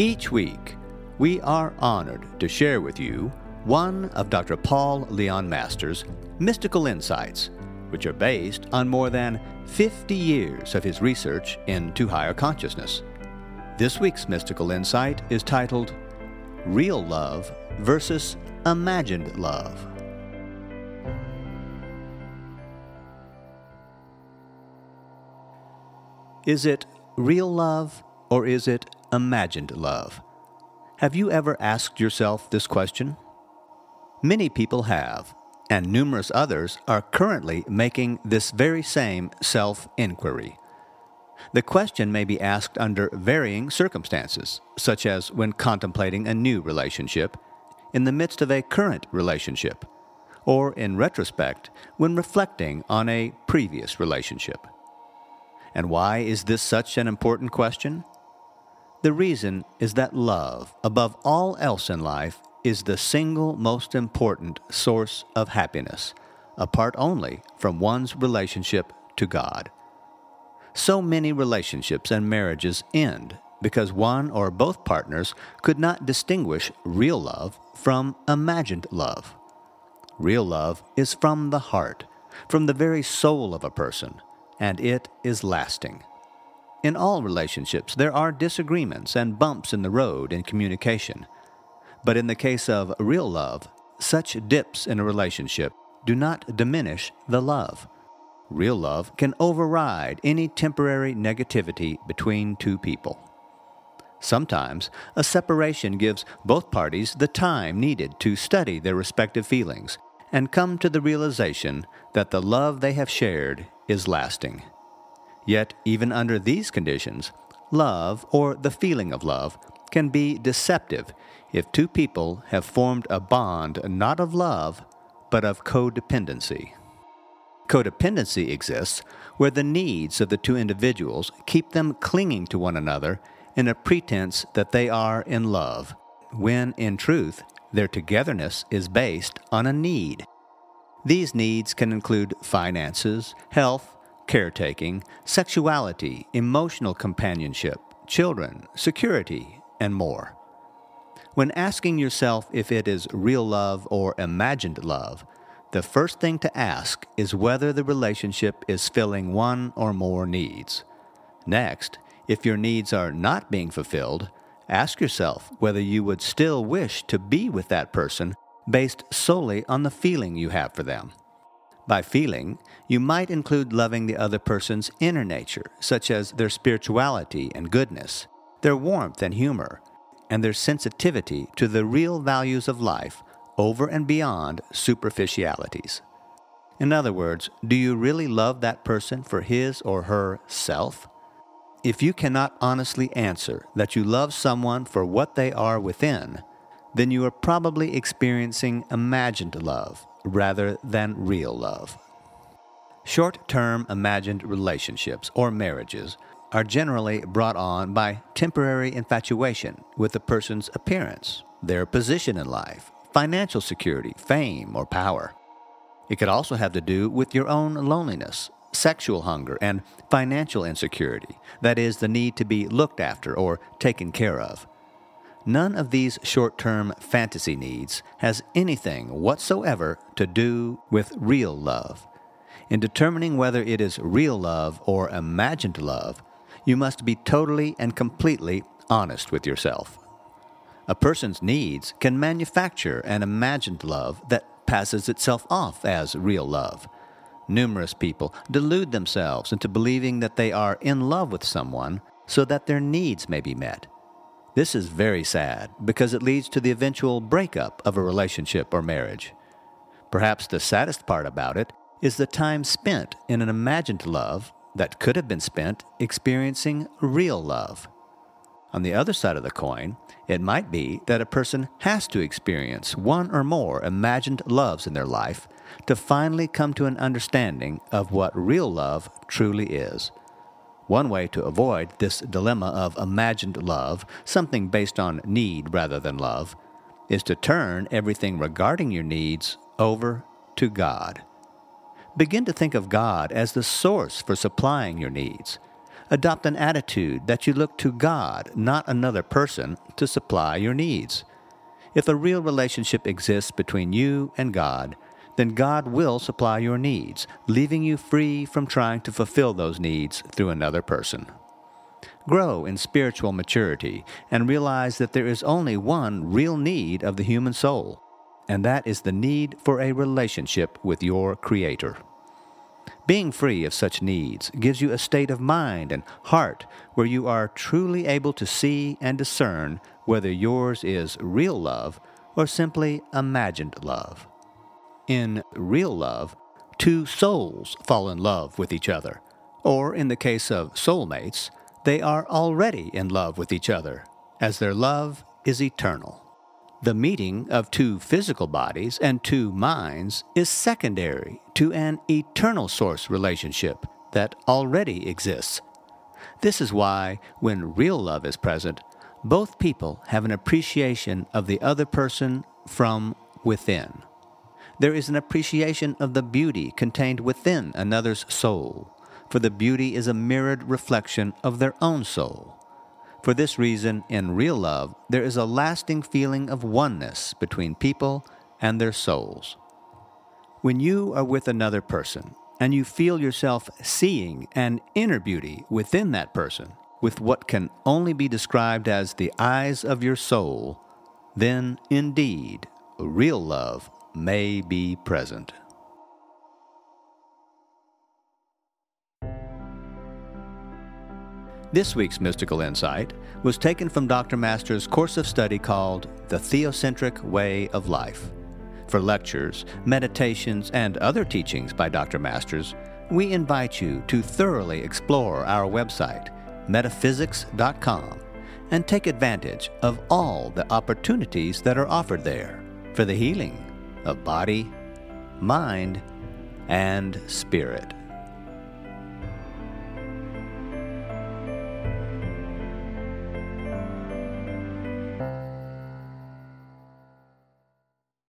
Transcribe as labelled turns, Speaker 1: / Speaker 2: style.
Speaker 1: Each week, we are honored to share with you one of Dr. Paul Leon Masters' mystical insights, which are based on more than 50 years of his research into higher consciousness. This week's mystical insight is titled Real Love versus Imagined Love. Is it real love or is it imagined love? Have you ever asked yourself this question? Many people have, and numerous others are currently making this very same self inquiry. The question may be asked under varying circumstances, such as when contemplating a new relationship, in the midst of a current relationship, or in retrospect when reflecting on a previous relationship. And why is this such an important question? The reason is that love, above all else in life, is the single most important source of happiness, apart only from one's relationship to God. So many relationships and marriages end because one or both partners could not distinguish real love from imagined love. Real love is from the heart, from the very soul of a person and it is lasting. In all relationships, there are disagreements and bumps in the road in communication. But in the case of real love, such dips in a relationship do not diminish the love. Real love can override any temporary negativity between two people. Sometimes, a separation gives both parties the time needed to study their respective feelings and come to the realization that the love they have shared is lasting. Yet, even under these conditions, love, or the feeling of love, can be deceptive if two people have formed a bond not of love, but of codependency. Codependency exists where the needs of the two individuals keep them clinging to one another in a pretense that they are in love, when in truth their togetherness is based on a need. These needs can include finances, health, caretaking, sexuality, emotional companionship, children, security, and more. When asking yourself if it is real love or imagined love, the first thing to ask is whether the relationship is filling one or more needs. Next, if your needs are not being fulfilled, ask yourself whether you would still wish to be with that person based solely on the feeling you have for them. By feeling, you might include loving the other person's inner nature, such as their spirituality and goodness, their warmth and humor, and their sensitivity to the real values of life over and beyond superficialities. In other words, do you really love that person for his or her self? If you cannot honestly answer that you love someone for what they are within, then you are probably experiencing imagined love rather than real love. Short term imagined relationships or marriages are generally brought on by temporary infatuation with a person's appearance, their position in life, financial security, fame, or power. It could also have to do with your own loneliness, sexual hunger, and financial insecurity that is, the need to be looked after or taken care of. None of these short term fantasy needs has anything whatsoever to do with real love. In determining whether it is real love or imagined love, you must be totally and completely honest with yourself. A person's needs can manufacture an imagined love that passes itself off as real love. Numerous people delude themselves into believing that they are in love with someone so that their needs may be met. This is very sad because it leads to the eventual breakup of a relationship or marriage. Perhaps the saddest part about it is the time spent in an imagined love that could have been spent experiencing real love. On the other side of the coin, it might be that a person has to experience one or more imagined loves in their life to finally come to an understanding of what real love truly is. One way to avoid this dilemma of imagined love, something based on need rather than love, is to turn everything regarding your needs over to God. Begin to think of God as the source for supplying your needs. Adopt an attitude that you look to God, not another person, to supply your needs. If a real relationship exists between you and God, then God will supply your needs, leaving you free from trying to fulfill those needs through another person. Grow in spiritual maturity and realize that there is only one real need of the human soul, and that is the need for a relationship with your Creator. Being free of such needs gives you a state of mind and heart where you are truly able to see and discern whether yours is real love or simply imagined love. In real love, two souls fall in love with each other, or in the case of soulmates, they are already in love with each other, as their love is eternal. The meeting of two physical bodies and two minds is secondary to an eternal source relationship that already exists. This is why, when real love is present, both people have an appreciation of the other person from within. There is an appreciation of the beauty contained within another's soul, for the beauty is a mirrored reflection of their own soul. For this reason, in real love, there is a lasting feeling of oneness between people and their souls. When you are with another person and you feel yourself seeing an inner beauty within that person, with what can only be described as the eyes of your soul, then indeed real love may be present. This week's mystical insight was taken from Dr. Masters' course of study called The Theocentric Way of Life. For lectures, meditations, and other teachings by Dr. Masters, we invite you to thoroughly explore our website, metaphysics.com, and take advantage of all the opportunities that are offered there for the healing of body, mind, and spirit.